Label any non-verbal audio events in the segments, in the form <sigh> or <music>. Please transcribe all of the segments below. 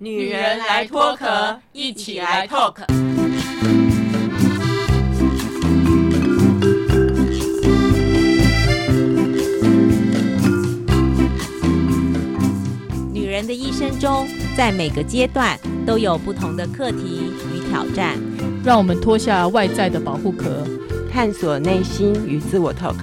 女人来脱壳，一起来 talk。女人的一生中，在每个阶段都有不同的课题与挑战。让我们脱下外在的保护壳，探索内心与自我 talk。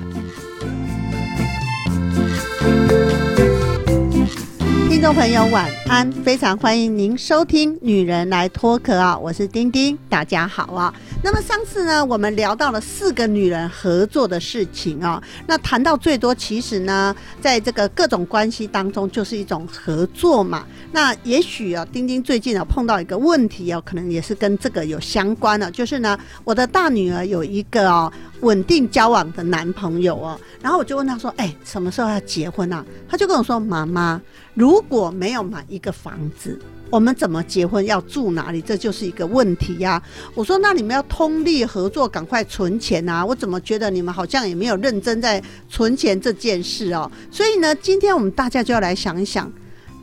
众朋友晚安，非常欢迎您收听《女人来脱壳》啊，我是丁丁，大家好啊。那么上次呢，我们聊到了四个女人合作的事情啊，那谈到最多，其实呢，在这个各种关系当中，就是一种合作嘛。那也许啊，丁丁最近啊碰到一个问题哦，可能也是跟这个有相关的，就是呢，我的大女儿有一个哦稳定交往的男朋友哦，然后我就问他说，哎，什么时候要结婚啊？他就跟我说，妈妈。如果没有买一个房子，我们怎么结婚？要住哪里？这就是一个问题呀。我说，那你们要通力合作，赶快存钱啊！我怎么觉得你们好像也没有认真在存钱这件事哦？所以呢，今天我们大家就要来想一想，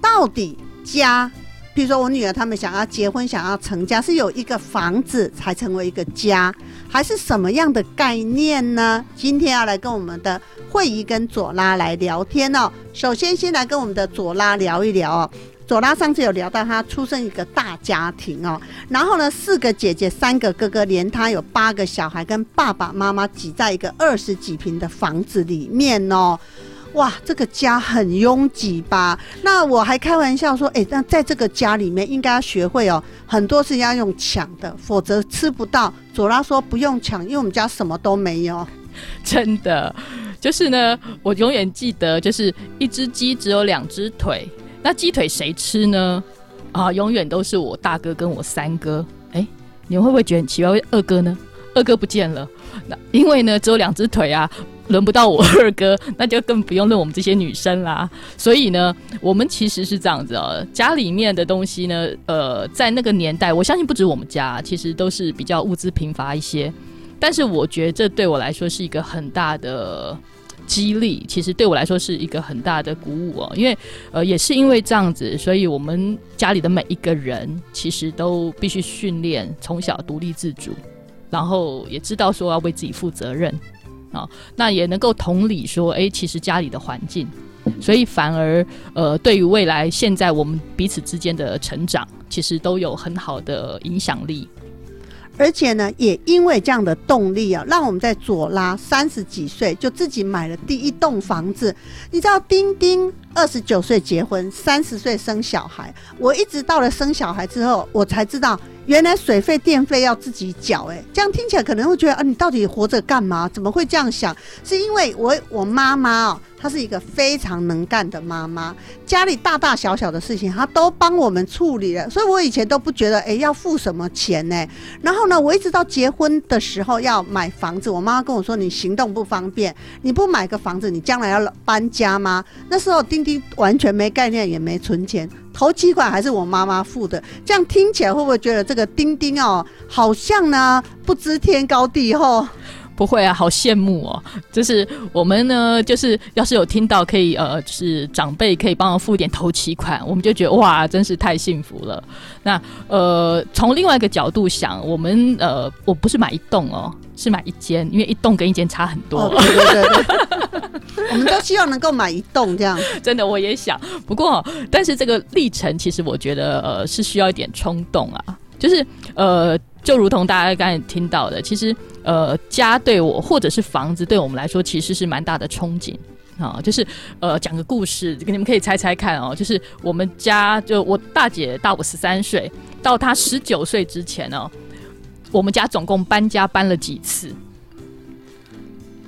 到底家，比如说我女儿他们想要结婚、想要成家，是有一个房子才成为一个家，还是什么样的概念呢？今天要来跟我们的。慧仪跟左拉来聊天哦。首先，先来跟我们的左拉聊一聊哦。左拉上次有聊到她出生一个大家庭哦，然后呢，四个姐姐，三个哥哥，连她有八个小孩，跟爸爸妈妈挤在一个二十几平的房子里面哦。哇，这个家很拥挤吧？那我还开玩笑说，哎，那在这个家里面应该要学会哦，很多是要用抢的，否则吃不到。左拉说不用抢，因为我们家什么都没有，<laughs> 真的。就是呢，我永远记得，就是一只鸡只有两只腿，那鸡腿谁吃呢？啊，永远都是我大哥跟我三哥。哎，你们会不会觉得很奇怪？二哥呢？二哥不见了。那因为呢，只有两只腿啊，轮不到我二哥，那就更不用论我们这些女生啦。所以呢，我们其实是这样子哦，家里面的东西呢，呃，在那个年代，我相信不止我们家，其实都是比较物资贫乏一些。但是我觉得这对我来说是一个很大的激励，其实对我来说是一个很大的鼓舞哦。因为呃，也是因为这样子，所以我们家里的每一个人其实都必须训练从小独立自主，然后也知道说要为自己负责任啊。那也能够同理说，哎，其实家里的环境，所以反而呃，对于未来现在我们彼此之间的成长，其实都有很好的影响力。而且呢，也因为这样的动力啊，让我们在左拉三十几岁就自己买了第一栋房子。你知道，丁丁二十九岁结婚，三十岁生小孩。我一直到了生小孩之后，我才知道。原来水费电费要自己缴，哎，这样听起来可能会觉得啊，你到底活着干嘛？怎么会这样想？是因为我我妈妈哦，她是一个非常能干的妈妈，家里大大小小的事情她都帮我们处理了，所以我以前都不觉得哎要付什么钱呢。然后呢，我一直到结婚的时候要买房子，我妈妈跟我说你行动不方便，你不买个房子，你将来要搬家吗？那时候丁丁完全没概念，也没存钱。头期款还是我妈妈付的，这样听起来会不会觉得这个丁丁哦，好像呢不知天高地厚？不会啊，好羡慕哦！就是我们呢，就是要是有听到可以呃，就是长辈可以帮我付一点头期款，我们就觉得哇，真是太幸福了。那呃，从另外一个角度想，我们呃，我不是买一栋哦，是买一间，因为一栋跟一间差很多。对对对，<laughs> 我们都希望能够买一栋这样。<laughs> 真的，我也想。不过，但是这个历程其实我觉得呃，是需要一点冲动啊，就是呃。就如同大家刚才听到的，其实呃，家对我或者是房子对我们来说，其实是蛮大的憧憬啊。就是呃，讲个故事，你们可以猜猜看哦。就是我们家就我大姐大我十三岁，到她十九岁之前呢，我们家总共搬家搬了几次？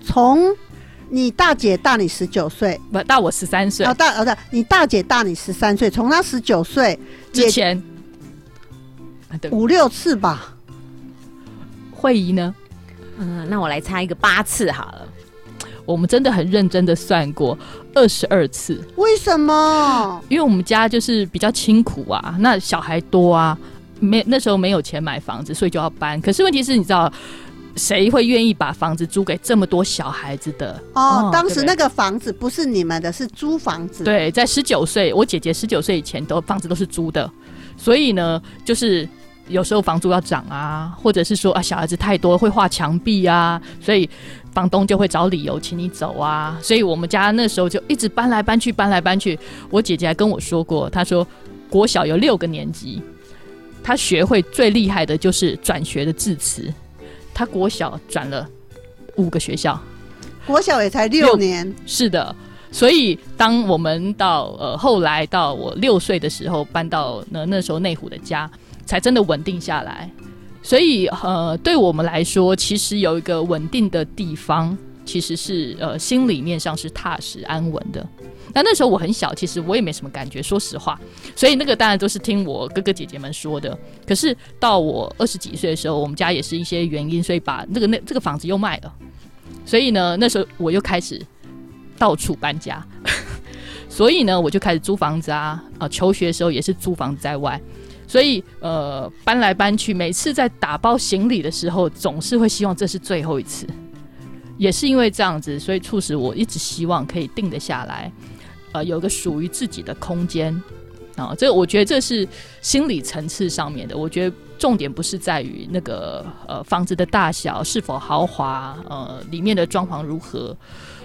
从你大姐大你十九岁，不大我十三岁，哦大哦对，你大姐大你十三岁，从她十九岁之前五六次吧。会议呢？嗯，那我来猜一个八次好了。我们真的很认真的算过二十二次。为什么？因为我们家就是比较清苦啊，那小孩多啊，没那时候没有钱买房子，所以就要搬。可是问题是，你知道谁会愿意把房子租给这么多小孩子的？哦，当时那个房子不是你们的，是租房子。对，在十九岁，我姐姐十九岁以前都房子都是租的。所以呢，就是有时候房租要涨啊，或者是说啊小孩子太多会画墙壁啊，所以房东就会找理由请你走啊。所以我们家那时候就一直搬来搬去，搬来搬去。我姐姐还跟我说过，她说国小有六个年级，她学会最厉害的就是转学的字词。她国小转了五个学校，国小也才六年，是的。所以，当我们到呃后来到我六岁的时候，搬到那那时候内湖的家，才真的稳定下来。所以，呃，对我们来说，其实有一个稳定的地方，其实是呃心里面上是踏实安稳的。那那时候我很小，其实我也没什么感觉，说实话。所以那个当然都是听我哥哥姐姐们说的。可是到我二十几岁的时候，我们家也是一些原因，所以把那个那这个房子又卖了。所以呢，那时候我又开始。到处搬家，<laughs> 所以呢，我就开始租房子啊啊！求学的时候也是租房子在外，所以呃，搬来搬去，每次在打包行李的时候，总是会希望这是最后一次。也是因为这样子，所以促使我一直希望可以定得下来，呃，有个属于自己的空间啊。这我觉得这是心理层次上面的。我觉得重点不是在于那个呃房子的大小是否豪华，呃，里面的装潢如何。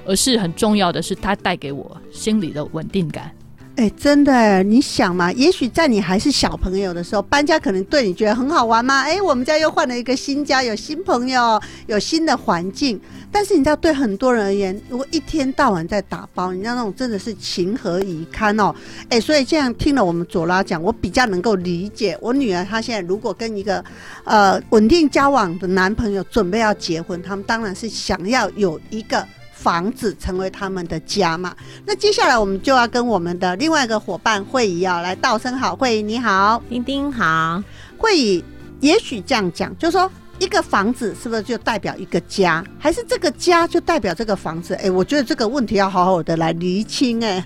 而是很重要的是，它带给我心理的稳定感。哎，真的，你想嘛？也许在你还是小朋友的时候，搬家可能对你觉得很好玩吗？哎，我们家又换了一个新家，有新朋友，有新的环境。但是你知道，对很多人而言，如果一天到晚在打包，你知道那种真的是情何以堪哦。哎，所以这样听了我们左拉讲，我比较能够理解我女儿她现在如果跟一个呃稳定交往的男朋友准备要结婚，他们当然是想要有一个。房子成为他们的家嘛？那接下来我们就要跟我们的另外一个伙伴会议啊来道声好。会议你好，丁丁好。会议也许这样讲，就是说一个房子是不是就代表一个家，还是这个家就代表这个房子？哎，我觉得这个问题要好好的来厘清哎。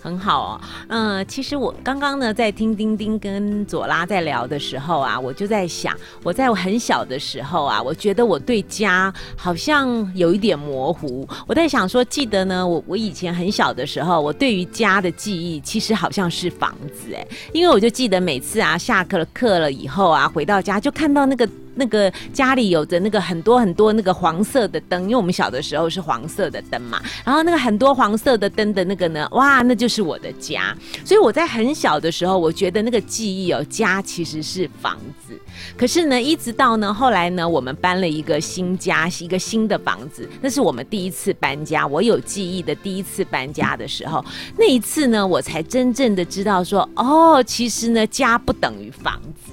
很好哦，嗯，其实我刚刚呢在听丁丁跟左拉在聊的时候啊，我就在想，我在我很小的时候啊，我觉得我对家好像有一点模糊。我在想说，记得呢，我我以前很小的时候，我对于家的记忆其实好像是房子哎，因为我就记得每次啊下课了课了以后啊，回到家就看到那个。那个家里有着那个很多很多那个黄色的灯，因为我们小的时候是黄色的灯嘛，然后那个很多黄色的灯的那个呢，哇，那就是我的家。所以我在很小的时候，我觉得那个记忆哦，家其实是房子。可是呢，一直到呢后来呢，我们搬了一个新家，一个新的房子，那是我们第一次搬家。我有记忆的第一次搬家的时候，那一次呢，我才真正的知道说，哦，其实呢，家不等于房子。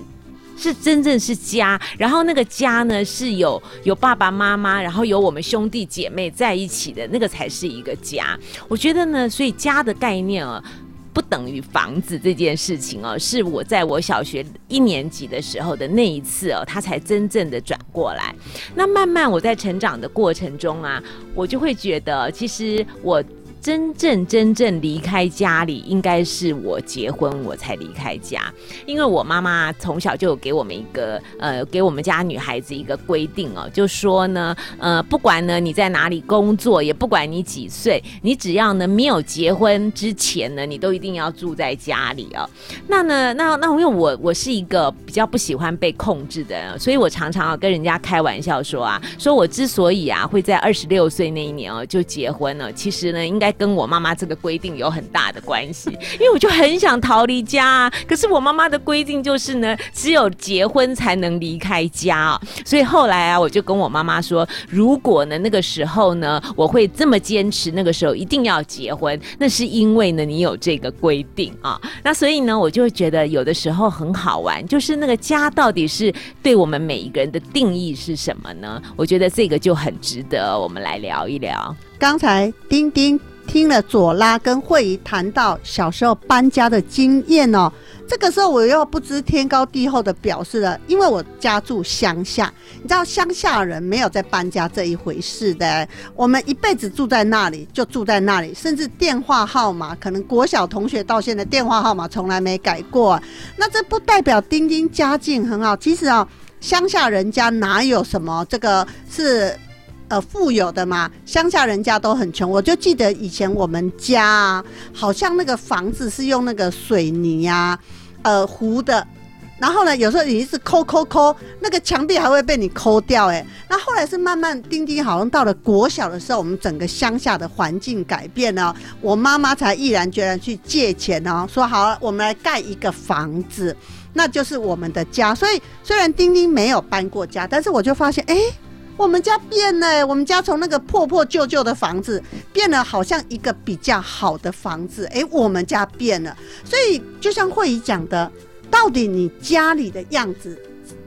是真正是家，然后那个家呢是有有爸爸妈妈，然后有我们兄弟姐妹在一起的那个才是一个家。我觉得呢，所以家的概念啊，不等于房子这件事情哦，是我在我小学一年级的时候的那一次哦，他才真正的转过来。那慢慢我在成长的过程中啊，我就会觉得，其实我。真正真正离开家里，应该是我结婚我才离开家，因为我妈妈从小就有给我们一个呃，给我们家女孩子一个规定哦，就说呢，呃，不管呢你在哪里工作，也不管你几岁，你只要呢没有结婚之前呢，你都一定要住在家里哦。那呢，那那因为我我是一个比较不喜欢被控制的人，所以我常常啊跟人家开玩笑说啊，说我之所以啊会在二十六岁那一年哦就结婚了，其实呢应该。跟我妈妈这个规定有很大的关系，<laughs> 因为我就很想逃离家，可是我妈妈的规定就是呢，只有结婚才能离开家，所以后来啊，我就跟我妈妈说，如果呢那个时候呢，我会这么坚持，那个时候一定要结婚，那是因为呢你有这个规定啊，那所以呢，我就觉得有的时候很好玩，就是那个家到底是对我们每一个人的定义是什么呢？我觉得这个就很值得我们来聊一聊。刚才丁丁。听了左拉跟慧仪谈到小时候搬家的经验哦，这个时候我又不知天高地厚的表示了，因为我家住乡下，你知道乡下人没有在搬家这一回事的，我们一辈子住在那里就住在那里，甚至电话号码可能国小同学到现在电话号码从来没改过，那这不代表丁丁家境很好，其实啊，乡下人家哪有什么这个是。呃，富有的嘛，乡下人家都很穷。我就记得以前我们家啊，好像那个房子是用那个水泥啊，呃糊的。然后呢，有时候你一直抠抠抠，那个墙壁还会被你抠掉哎。那后来是慢慢，丁丁好像到了国小的时候，我们整个乡下的环境改变了，我妈妈才毅然决然去借钱哦，说好，我们来盖一个房子，那就是我们的家。所以虽然丁丁没有搬过家，但是我就发现，哎，我们家变了，我们家从那个破破旧旧的房子变了，好像一个比较好的房子。哎，我们家变了，所以就像慧仪讲的。到底你家里的样子、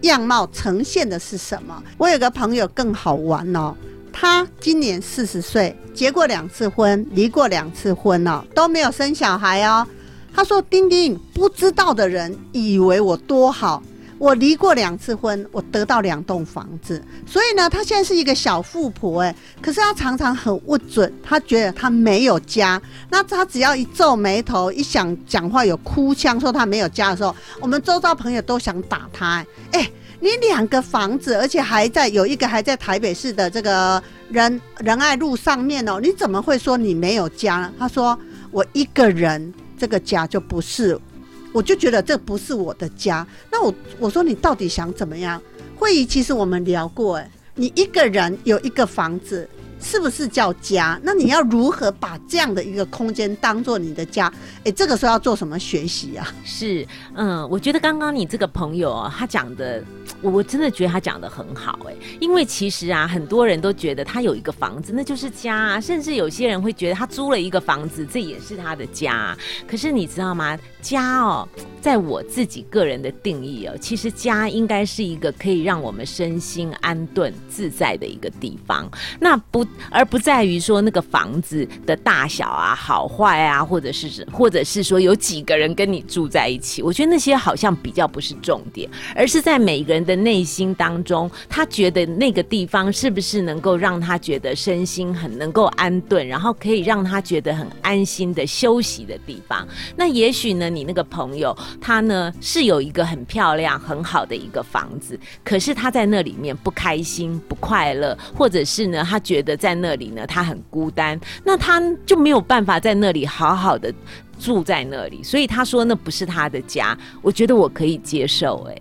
样貌呈现的是什么？我有个朋友更好玩哦，他今年四十岁，结过两次婚，离过两次婚哦，都没有生小孩哦。他说：“丁丁，不知道的人以为我多好。”我离过两次婚，我得到两栋房子，所以呢，她现在是一个小富婆哎。可是她常常很不准，她觉得她没有家。那她只要一皱眉头，一想讲话有哭腔，说她没有家的时候，我们周遭朋友都想打她哎。你两个房子，而且还在有一个还在台北市的这个仁仁爱路上面哦，你怎么会说你没有家呢？她说我一个人，这个家就不是。我就觉得这不是我的家，那我我说你到底想怎么样？会议其实我们聊过，哎，你一个人有一个房子。是不是叫家？那你要如何把这样的一个空间当做你的家？哎，这个时候要做什么学习啊？是，嗯，我觉得刚刚你这个朋友啊，他讲的，我我真的觉得他讲的很好，哎，因为其实啊，很多人都觉得他有一个房子那就是家，啊，甚至有些人会觉得他租了一个房子，这也是他的家。可是你知道吗？家哦，在我自己个人的定义哦，其实家应该是一个可以让我们身心安顿自在的一个地方。那不。而不在于说那个房子的大小啊、好坏啊，或者是 <laughs> 或者是说有几个人跟你住在一起，我觉得那些好像比较不是重点，而是在每个人的内心当中，他觉得那个地方是不是能够让他觉得身心很能够安顿，然后可以让他觉得很安心的休息的地方。那也许呢，你那个朋友他呢是有一个很漂亮、很好的一个房子，可是他在那里面不开心、不快乐，或者是呢，他觉得。在那里呢，他很孤单，那他就没有办法在那里好好的住在那里，所以他说那不是他的家。我觉得我可以接受，哎。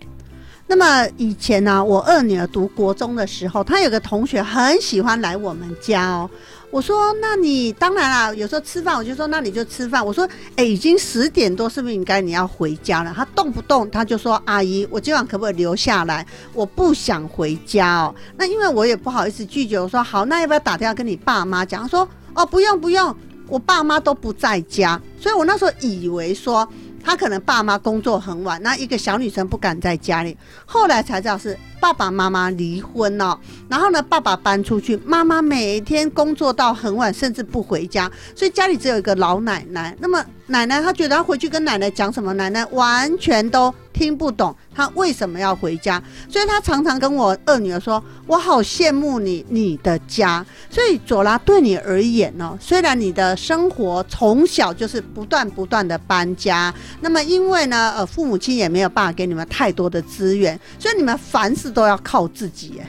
那么以前呢，我二女儿读国中的时候，她有个同学很喜欢来我们家哦。我说：“那你当然啦，有时候吃饭我就说那你就吃饭。”我说：“哎，已经十点多，是不是应该你要回家了？”他动不动他就说：“阿姨，我今晚可不可以留下来？我不想回家哦。”那因为我也不好意思拒绝，我说：“好，那要不要打电话跟你爸妈讲？”他说：“哦，不用不用，我爸妈都不在家。”所以我那时候以为说他可能爸妈工作很晚，那一个小女生不敢在家里。后来才知道是。爸爸妈妈离婚了，然后呢，爸爸搬出去，妈妈每天工作到很晚，甚至不回家，所以家里只有一个老奶奶。那么奶奶她觉得她回去跟奶奶讲什么，奶奶完全都听不懂，他为什么要回家？所以他常常跟我二女儿说：“我好羡慕你，你的家。”所以左拉对你而言呢，虽然你的生活从小就是不断不断的搬家，那么因为呢，呃，父母亲也没有办法给你们太多的资源，所以你们凡事。都要靠自己。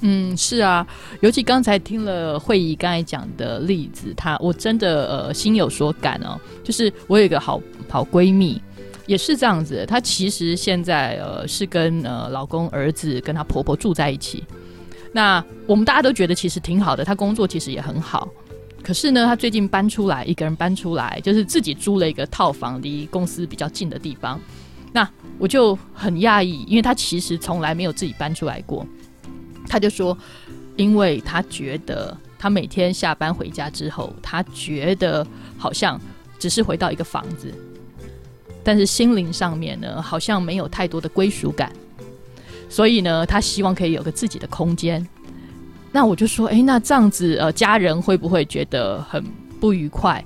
嗯，是啊，尤其刚才听了会议刚才讲的例子，她我真的呃心有所感哦。就是我有一个好好闺蜜，也是这样子，她其实现在呃是跟呃老公、儿子跟她婆婆住在一起。那我们大家都觉得其实挺好的，她工作其实也很好。可是呢，她最近搬出来，一个人搬出来，就是自己租了一个套房，离公司比较近的地方。那我就很讶异，因为他其实从来没有自己搬出来过。他就说，因为他觉得他每天下班回家之后，他觉得好像只是回到一个房子，但是心灵上面呢，好像没有太多的归属感。所以呢，他希望可以有个自己的空间。那我就说，哎，那这样子，呃，家人会不会觉得很不愉快？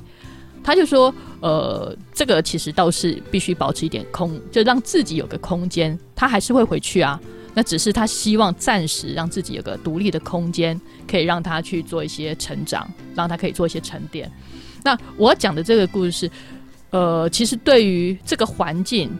他就说：“呃，这个其实倒是必须保持一点空，就让自己有个空间。他还是会回去啊，那只是他希望暂时让自己有个独立的空间，可以让他去做一些成长，让他可以做一些沉淀。那我讲的这个故事是，呃，其实对于这个环境，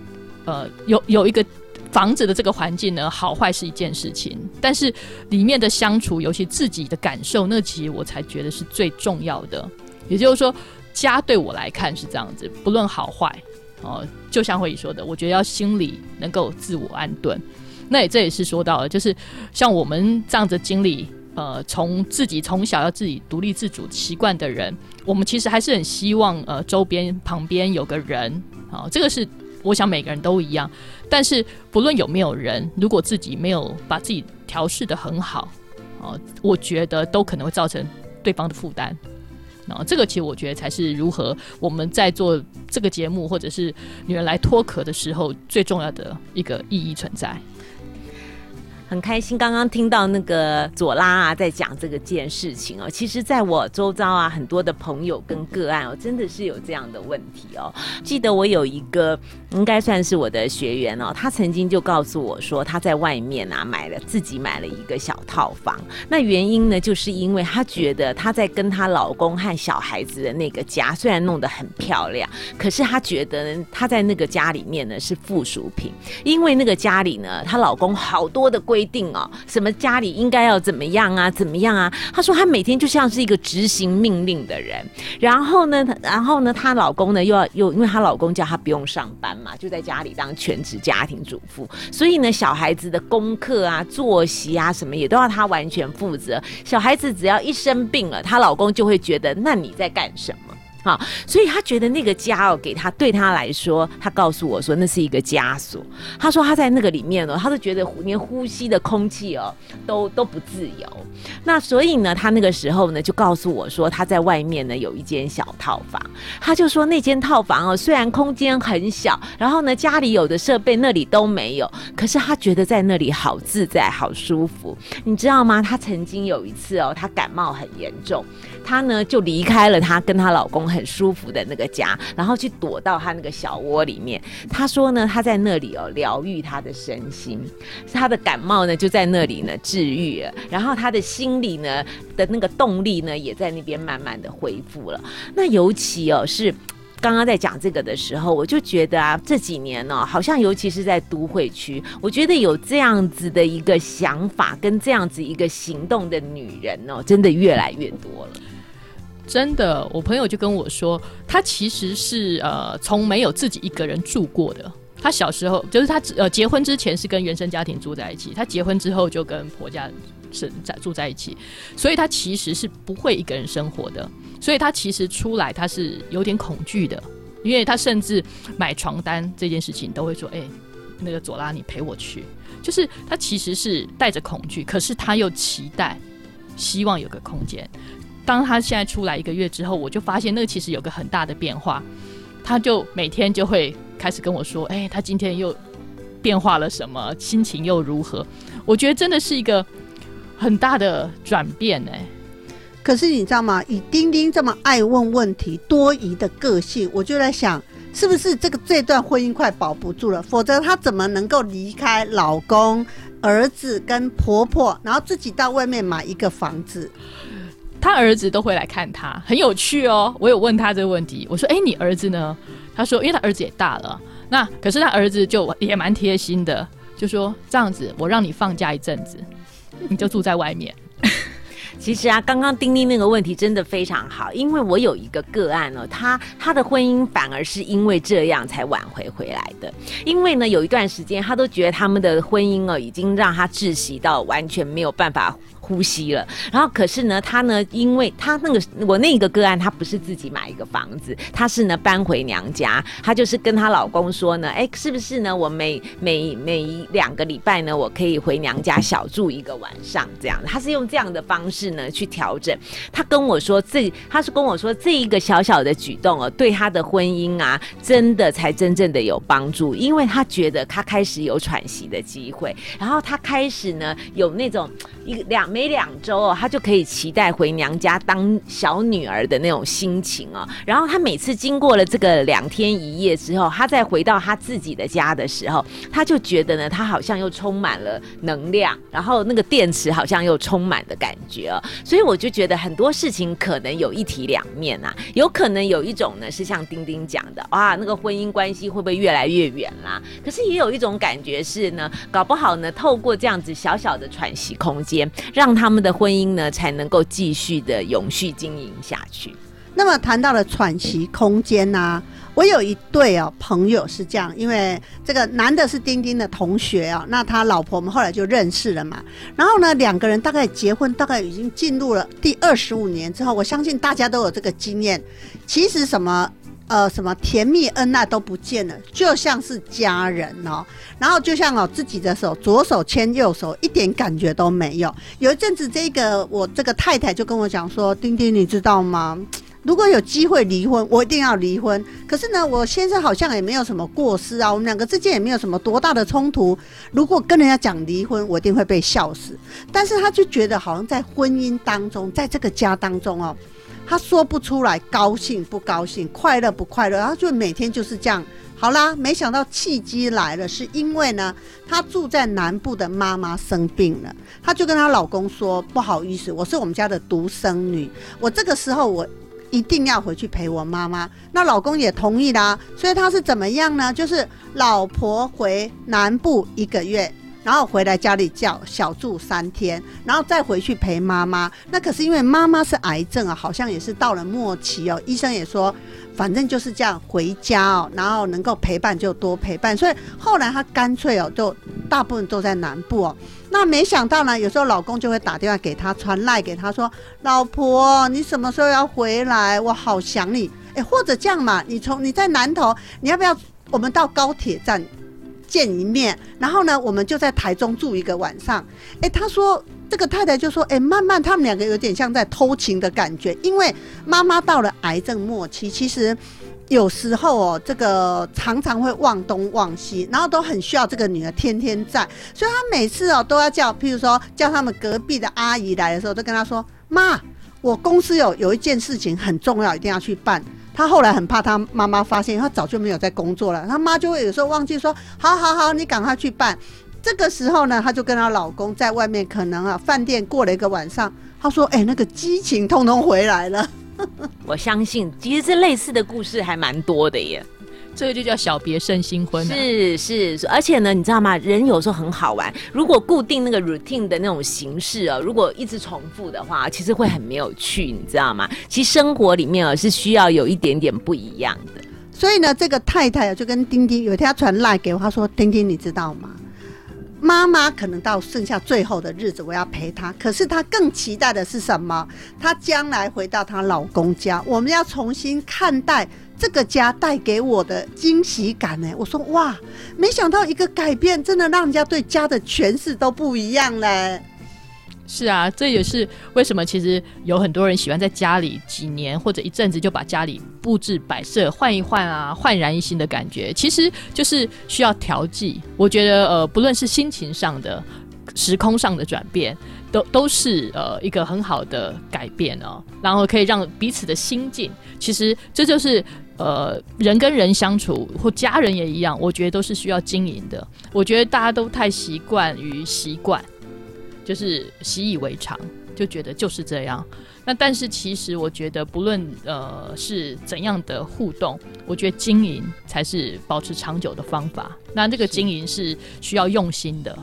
呃，有有一个房子的这个环境呢，好坏是一件事情，但是里面的相处，尤其自己的感受，那其实我才觉得是最重要的。也就是说。”家对我来看是这样子，不论好坏，哦，就像慧仪说的，我觉得要心里能够自我安顿。那也这也是说到了，就是像我们这样子经历，呃，从自己从小要自己独立自主习惯的人，我们其实还是很希望呃周边旁边有个人，好，这个是我想每个人都一样。但是不论有没有人，如果自己没有把自己调试的很好，哦，我觉得都可能会造成对方的负担。啊，这个其实我觉得才是如何我们在做这个节目或者是女人来脱壳的时候最重要的一个意义存在。很开心，刚刚听到那个左拉啊在讲这个件事情哦。其实，在我周遭啊，很多的朋友跟个案哦，真的是有这样的问题哦。记得我有一个应该算是我的学员哦，他曾经就告诉我说，他在外面啊买了自己买了一个小套房。那原因呢，就是因为他觉得他在跟她老公和小孩子的那个家，虽然弄得很漂亮，可是他觉得呢，他在那个家里面呢是附属品，因为那个家里呢，她老公好多的规。规定哦，什么家里应该要怎么样啊，怎么样啊？她说她每天就像是一个执行命令的人。然后呢，然后呢，她老公呢又要又因为她老公叫她不用上班嘛，就在家里当全职家庭主妇。所以呢，小孩子的功课啊、作息啊什么也都要她完全负责。小孩子只要一生病了，她老公就会觉得那你在干什么？好，所以他觉得那个家哦，给他对他来说，他告诉我说那是一个枷锁。他说他在那个里面哦，他都觉得连呼吸的空气哦，都都不自由。那所以呢，他那个时候呢，就告诉我说他在外面呢有一间小套房。他就说那间套房哦，虽然空间很小，然后呢家里有的设备那里都没有，可是他觉得在那里好自在、好舒服。你知道吗？他曾经有一次哦，他感冒很严重。他呢就离开了他跟她老公很舒服的那个家，然后去躲到他那个小窝里面。他说呢，他在那里哦疗愈他的身心，他的感冒呢就在那里呢治愈了，然后他的心里呢的那个动力呢也在那边慢慢的恢复了。那尤其哦是刚刚在讲这个的时候，我就觉得啊这几年呢，好像尤其是在都会区，我觉得有这样子的一个想法跟这样子一个行动的女人哦，真的越来越多了。真的，我朋友就跟我说，他其实是呃从没有自己一个人住过的。他小时候就是他呃结婚之前是跟原生家庭住在一起，他结婚之后就跟婆家是在住在一起，所以他其实是不会一个人生活的。所以他其实出来他是有点恐惧的，因为他甚至买床单这件事情都会说：“哎，那个左拉，你陪我去。”就是他其实是带着恐惧，可是他又期待，希望有个空间。当他现在出来一个月之后，我就发现那个其实有个很大的变化。他就每天就会开始跟我说：“哎，他今天又变化了什么？心情又如何？”我觉得真的是一个很大的转变哎。可是你知道吗？以丁丁这么爱问问题、多疑的个性，我就在想，是不是这个这段婚姻快保不住了？否则他怎么能够离开老公、儿子跟婆婆，然后自己到外面买一个房子？他儿子都会来看他，很有趣哦。我有问他这个问题，我说：“哎，你儿子呢？”他说：“因为他儿子也大了，那可是他儿子就也蛮贴心的，就说这样子，我让你放假一阵子，<laughs> 你就住在外面。<laughs> ”其实啊，刚刚丁丁那个问题真的非常好，因为我有一个个案哦，他他的婚姻反而是因为这样才挽回回来的。因为呢，有一段时间他都觉得他们的婚姻哦，已经让他窒息到完全没有办法。呼吸了，然后可是呢，他呢，因为他那个我那个个案，他不是自己买一个房子，他是呢搬回娘家，他就是跟她老公说呢，哎，是不是呢？我每每每两个礼拜呢，我可以回娘家小住一个晚上，这样，他是用这样的方式呢去调整。他跟我说，这他是跟我说这一个小小的举动哦，对他的婚姻啊，真的才真正的有帮助，因为他觉得他开始有喘息的机会，然后他开始呢有那种一两。每两周哦，她就可以期待回娘家当小女儿的那种心情哦。然后她每次经过了这个两天一夜之后，她再回到她自己的家的时候，她就觉得呢，她好像又充满了能量，然后那个电池好像又充满的感觉哦。所以我就觉得很多事情可能有一体两面啊，有可能有一种呢是像丁丁讲的，哇，那个婚姻关系会不会越来越远啦？可是也有一种感觉是呢，搞不好呢，透过这样子小小的喘息空间，让让他们的婚姻呢，才能够继续的永续经营下去。那么谈到了喘息空间呐、我有一对哦朋友是这样，因为这个男的是丁丁的同学啊、那他老婆我们后来就认识了嘛。然后呢，两个人大概结婚大概已经进入了第二十五年之后，我相信大家都有这个经验。其实什么呃什么甜蜜恩爱都不见了，就像是家人哦。然后就像哦自己的手左手牵右手，一点感觉都没有。有一阵子，这个我这个太太就跟我讲说：“丁丁，你知道吗？”如果有机会离婚，我一定要离婚。可是呢，我先生好像也没有什么过失啊，我们两个之间也没有什么多大的冲突。如果跟人家讲离婚，我一定会被笑死。但是他就觉得好像在婚姻当中，在这个家当中哦，他说不出来高兴不高兴，快乐不快乐，然后就每天就是这样。好啦，没想到契机来了，是因为呢，她住在南部的妈妈生病了，她就跟她老公说：“不好意思，我是我们家的独生女，我这个时候我一定要回去陪我妈妈。”那老公也同意啦，所以他是怎么样呢？就是老婆回南部一个月。然后回来家里叫小住三天，然后再回去陪妈妈。那可是因为妈妈是癌症啊，好像也是到了末期哦。医生也说，反正就是这样回家哦，然后能够陪伴就多陪伴。所以后来她干脆哦，就大部分都在南部哦。那没想到呢，有时候老公就会打电话给她，传赖给她说：“老婆，你什么时候要回来？我好想你。”哎，或者这样嘛，你从你在南头，你要不要我们到高铁站？见一面，然后呢，我们就在台中住一个晚上。诶，他说这个太太就说，诶，慢慢他们两个有点像在偷情的感觉，因为妈妈到了癌症末期，其实有时候哦，这个常常会忘东忘西，然后都很需要这个女儿天天在，所以他每次哦都要叫，譬如说叫他们隔壁的阿姨来的时候，都跟他说，妈，我公司有有一件事情很重要，一定要去办。她后来很怕她妈妈发现，她早就没有在工作了。她妈就会有时候忘记说：“好好好，你赶快去办。”这个时候呢，她就跟她老公在外面，可能啊饭店过了一个晚上。她说：“哎、那个激情通通回来了。<laughs> 我相信，其实这类似的故事还蛮多的耶。这个就叫小别胜新婚啊。是是，而且呢，你知道吗？人有时候很好玩。如果固定那个 routine 的那种形式哦，如果一直重复的话，其实会很没有趣，你知道吗？其实生活里面哦是需要有一点点不一样的。”所以呢，这个太太啊就跟丁丁有一天她传赖给我，她说：“丁丁，你知道吗？妈妈可能到剩下最后的日子，我要陪她。可是她更期待的是什么？她将来回到她老公家，我们要重新看待这个家带给我的惊喜感呢。我说哇，没想到一个改变，真的让人家对家的诠释都不一样嘞。是啊，这也是为什么其实有很多人喜欢在家里几年或者一阵子就把家里布置摆设换一换啊，焕然一新的感觉，其实就是需要调剂。我觉得呃，不论是心情上的、时空上的转变，都都是呃一个很好的改变哦，然后可以让彼此的心境，其实这就是。呃，人跟人相处或家人也一样，我觉得都是需要经营的。我觉得大家都太习惯于习惯，就是习以为常，就觉得就是这样。那但是其实我觉得，不论呃是怎样的互动，我觉得经营才是保持长久的方法。那这个经营是需要用心的。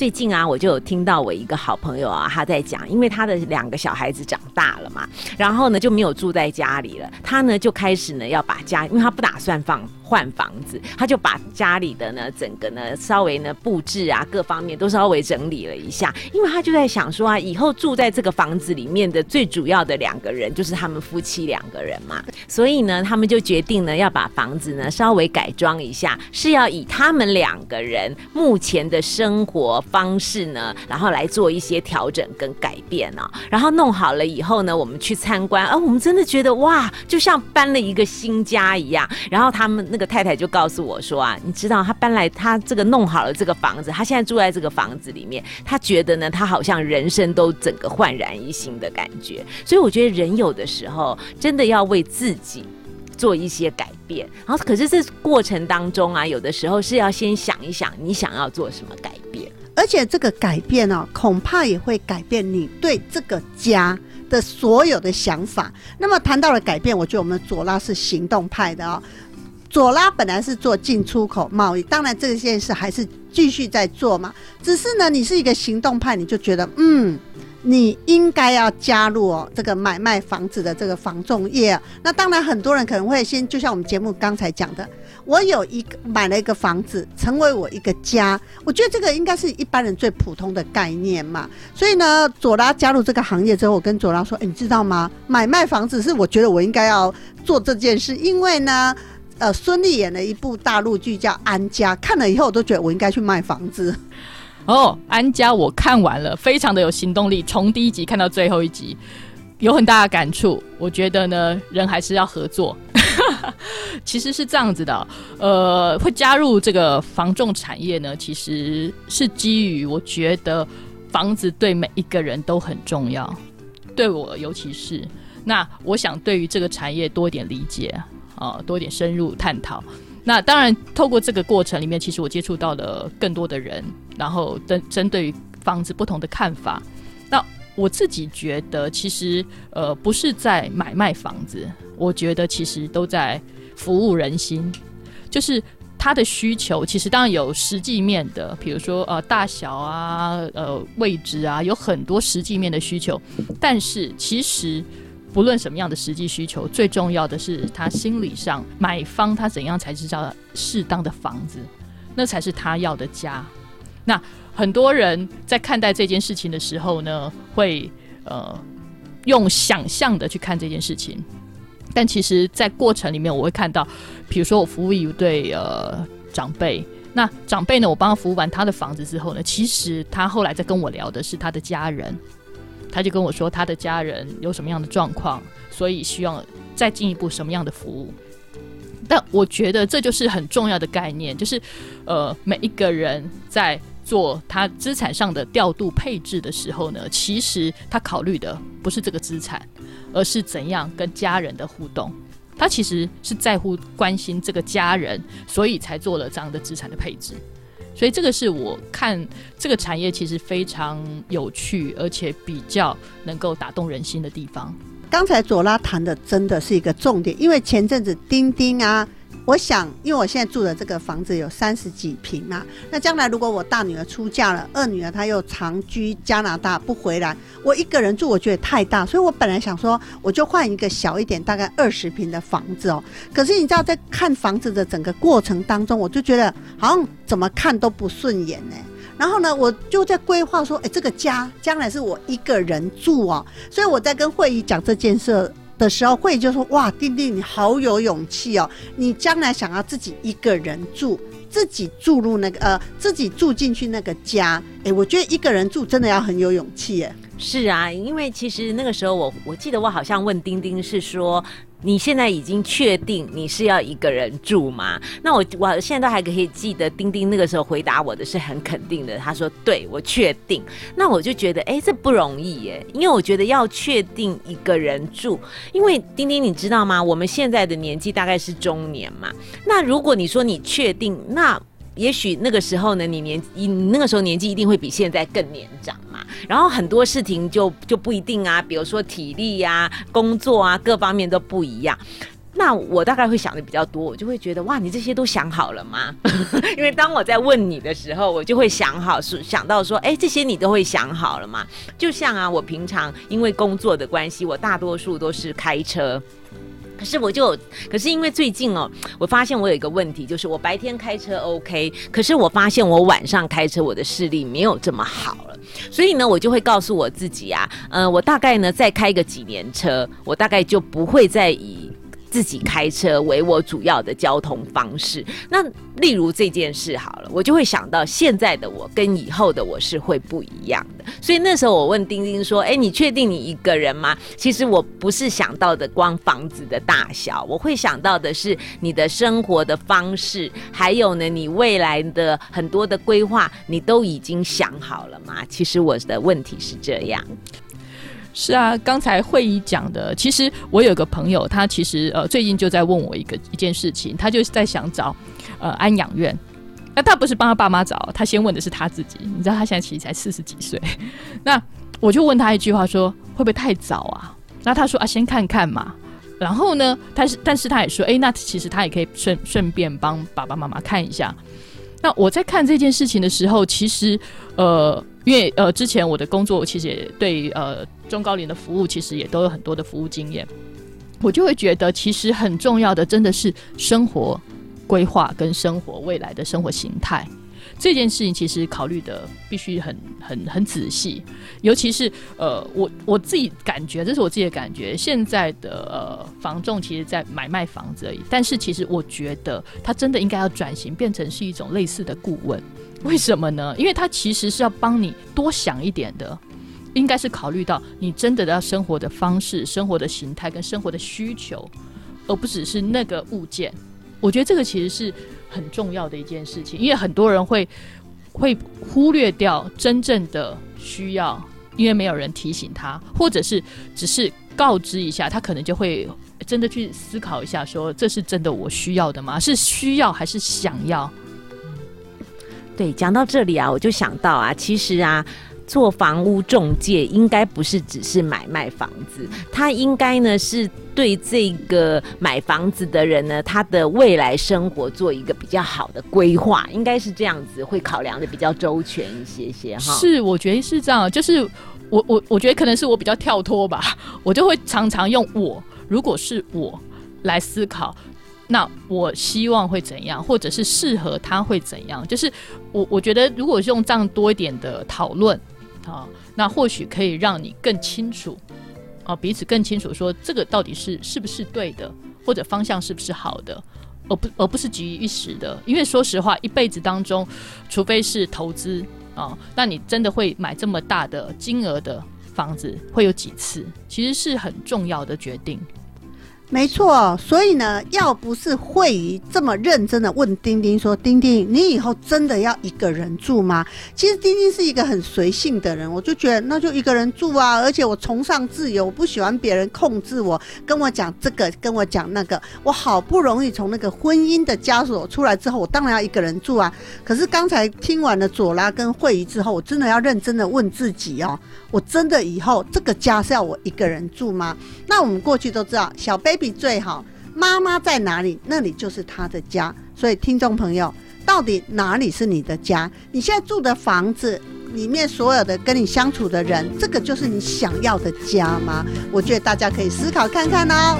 最近啊，我就有听到我一个好朋友啊，他在讲，因为他的两个小孩子长大了嘛，然后呢就没有住在家里了，他呢就开始呢要把家，因为他不打算放换房子，他就把家里的呢整个呢稍微呢布置啊各方面都稍微整理了一下，因为他就在想说啊，以后住在这个房子里面的最主要的两个人就是他们夫妻两个人嘛，所以呢他们就决定呢要把房子呢稍微改装一下，是要以他们两个人目前的生活方式呢，然后来做一些调整跟改变哦。然后弄好了以后呢，我们去参观，啊，我们真的觉得哇，就像搬了一个新家一样。然后他们那个太太就告诉我说啊，你知道他搬来他这个弄好了这个房子，他现在住在这个房子里面，他觉得呢，他好像人生都整个焕然一新的感觉。所以我觉得人有的时候真的要为自己。做一些改变，然后可是这过程当中啊，有的时候是要先想一想你想要做什么改变。而且这个改变呢、恐怕也会改变你对这个家的所有的想法。那么谈到了改变，我觉得我们左拉是行动派的哦。左拉本来是做进出口贸易，当然这件事还是继续在做嘛。只是呢，你是一个行动派，你就觉得嗯，你应该要加入哦这个买卖房子的这个房仲业。那当然，很多人可能会先，就像我们节目刚才讲的，我有一个买了一个房子，成为我一个家。我觉得这个应该是一般人最普通的概念嘛。所以呢，左拉加入这个行业之后，我跟左拉说：“哎，你知道吗？买卖房子是我觉得我应该要做这件事，因为呢。”呃，孙俪演了一部大陆剧叫《安家》，看了以后我都觉得我应该去卖房子。哦，《安家》我看完了，非常的有行动力，从第一集看到最后一集，有很大的感触。我觉得呢，人还是要合作。<laughs> 其实是这样子的，呃，会加入这个房仲产业呢，其实是基于我觉得房子对每一个人都很重要，对我尤其是那，我想对于这个产业多一点理解。啊，多一点深入探讨。那当然，透过这个过程里面，其实我接触到了更多的人，然后针针对于房子不同的看法。那我自己觉得，其实呃，不是在买卖房子，我觉得其实都在服务人心。就是他的需求，其实当然有实际面的，比如说呃大小啊，呃位置啊，有很多实际面的需求。但是其实。不论什么样的实际需求，最重要的是他心理上买方他怎样才知道适当的房子，那才是他要的家。那很多人在看待这件事情的时候呢，会呃用想象的去看这件事情，但其实，在过程里面，我会看到，比如说我服务一对呃长辈，那长辈呢，我帮他服务完他的房子之后呢，其实他后来在跟我聊的是他的家人。他就跟我说，他的家人有什么样的状况，所以需要再进一步什么样的服务。但我觉得这就是很重要的概念，就是呃，每一个人在做他资产上的调度配置的时候呢，其实他考虑的不是这个资产，而是怎样跟家人的互动。他其实是在乎关心这个家人，所以才做了这样的资产的配置。所以这个是我看这个产业其实非常有趣，而且比较能够打动人心的地方。刚才左拉谈的真的是一个重点，因为前阵子钉钉啊。我想，因为我现在住的这个房子有三十几平嘛，那将来如果我大女儿出嫁了，二女儿她又长居加拿大不回来，我一个人住我觉得太大，所以我本来想说我就换一个小一点，大概二十平的房子哦。可是你知道，在看房子的整个过程当中，我就觉得好像怎么看都不顺眼呢。然后呢，我就在规划说，哎，这个家将来是我一个人住哦，所以我在跟会议讲这件事。的时候会就说哇，丁丁你好有勇气哦！你将来想要自己一个人住，自己住入那个呃，自己住进去那个家，哎，我觉得一个人住真的要很有勇气耶。是啊，因为其实那个时候我我记得我好像问丁丁是说。你现在已经确定你是要一个人住吗？那我我现在都还可以记得丁丁那个时候回答我的是很肯定的，他说对我确定。那我就觉得哎，这不容易耶，因为我觉得要确定一个人住，因为丁丁你知道吗？我们现在的年纪大概是中年嘛。那如果你说你确定，那也许那个时候呢，你年你那个时候年纪一定会比现在更年长嘛，然后很多事情就就不一定啊，比如说体力呀、工作啊各方面都不一样。那我大概会想的比较多，我就会觉得哇，你这些都想好了吗？<laughs> 因为当我在问你的时候，我就会想好，是想到说，哎，这些你都会想好了吗？就像啊，我平常因为工作的关系，我大多数都是开车。可是我就，可是因为最近哦，我发现我有一个问题，就是我白天开车 OK，可是我发现我晚上开车我的视力没有这么好了，所以呢，我就会告诉我自己啊，呃，我大概呢再开个几年车，我大概就不会再以。自己开车为我主要的交通方式。那例如这件事好了，我就会想到现在的我跟以后的我是会不一样的。所以那时候我问丁丁说：“哎，你确定你一个人吗？”其实我不是想到的光房子的大小，我会想到的是你的生活的方式，还有呢，你未来的很多的规划，你都已经想好了吗？其实我的问题是这样。是啊，刚才会议讲的，其实我有个朋友，他其实呃最近就在问我一个一件事情，他就是在想找呃安养院，那他不是帮他爸妈找，他先问的是他自己。你知道他现在其实才四十几岁，<laughs> 那我就问他一句话说会不会太早啊？那他说啊先看看嘛，然后呢，但是但是他也说，哎，那其实他也可以顺顺便帮爸爸妈妈看一下。那我在看这件事情的时候，其实呃因为呃，之前我的工作其实也对呃中高龄的服务，其实也都有很多的服务经验，我就会觉得其实很重要的真的是生活规划跟生活未来的生活形态。这件事情其实考虑的必须很很很仔细，尤其是呃，我我自己感觉，这是我自己的感觉。现在的呃房仲其实在买卖房子而已，但是其实我觉得他真的应该要转型，变成是一种类似的顾问。为什么呢？因为他其实是要帮你多想一点的，应该是考虑到你真的要生活的方式、生活的形态跟生活的需求，而不只是那个物件。我觉得这个其实是。很重要的一件事情，因为很多人会会忽略掉真正的需要，因为没有人提醒他，或者是只是告知一下，他可能就会真的去思考一下，说这是真的我需要的吗？是需要还是想要？对，讲到这里啊，我就想到啊，其实啊。做房屋中介应该不是只是买卖房子，他应该呢是对这个买房子的人呢，他的未来生活做一个比较好的规划，应该是这样子，会考量的比较周全一些些哈。是，我觉得是这样，就是我我我觉得可能是我比较跳脱吧，我就会常常用我如果是我来思考，那我希望会怎样，或者是适合他会怎样，就是我我觉得如果用这样多一点的讨论。啊，那或许可以让你更清楚，啊，彼此更清楚说这个到底是是不是对的，或者方向是不是好的，而不而不是急于一时的。因为说实话，一辈子当中，除非是投资啊，那你真的会买这么大的金额的房子，会有几次？其实是很重要的决定。没错，所以呢，要不是慧仪这么认真的问丁丁说：“丁丁，你以后真的要一个人住吗？”其实丁丁是一个很随性的人，我就觉得那就一个人住啊。而且我崇尚自由，我不喜欢别人控制我，跟我讲这个，跟我讲那个。我好不容易从那个婚姻的枷锁出来之后，我当然要一个人住啊。可是刚才听完了左拉跟慧仪之后，我真的要认真的问自己哦：我真的以后这个家是要我一个人住吗？那我们过去都知道，小 baby 比最好，妈妈在哪里，那里就是他的家。所以听众朋友，到底哪里是你的家？你现在住的房子里面所有的跟你相处的人，这个就是你想要的家吗？我觉得大家可以思考看看哦。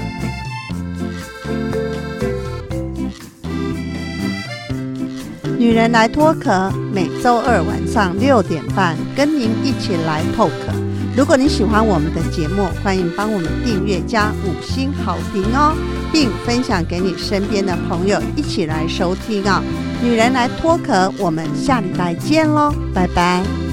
女人来脱壳，每周二晚上六点半，跟您一起来透壳。如果你喜欢我们的节目，欢迎帮我们订阅加五星好评哦，并分享给你身边的朋友一起来收听啊！女人来脱壳，我们下礼拜见喽，拜拜。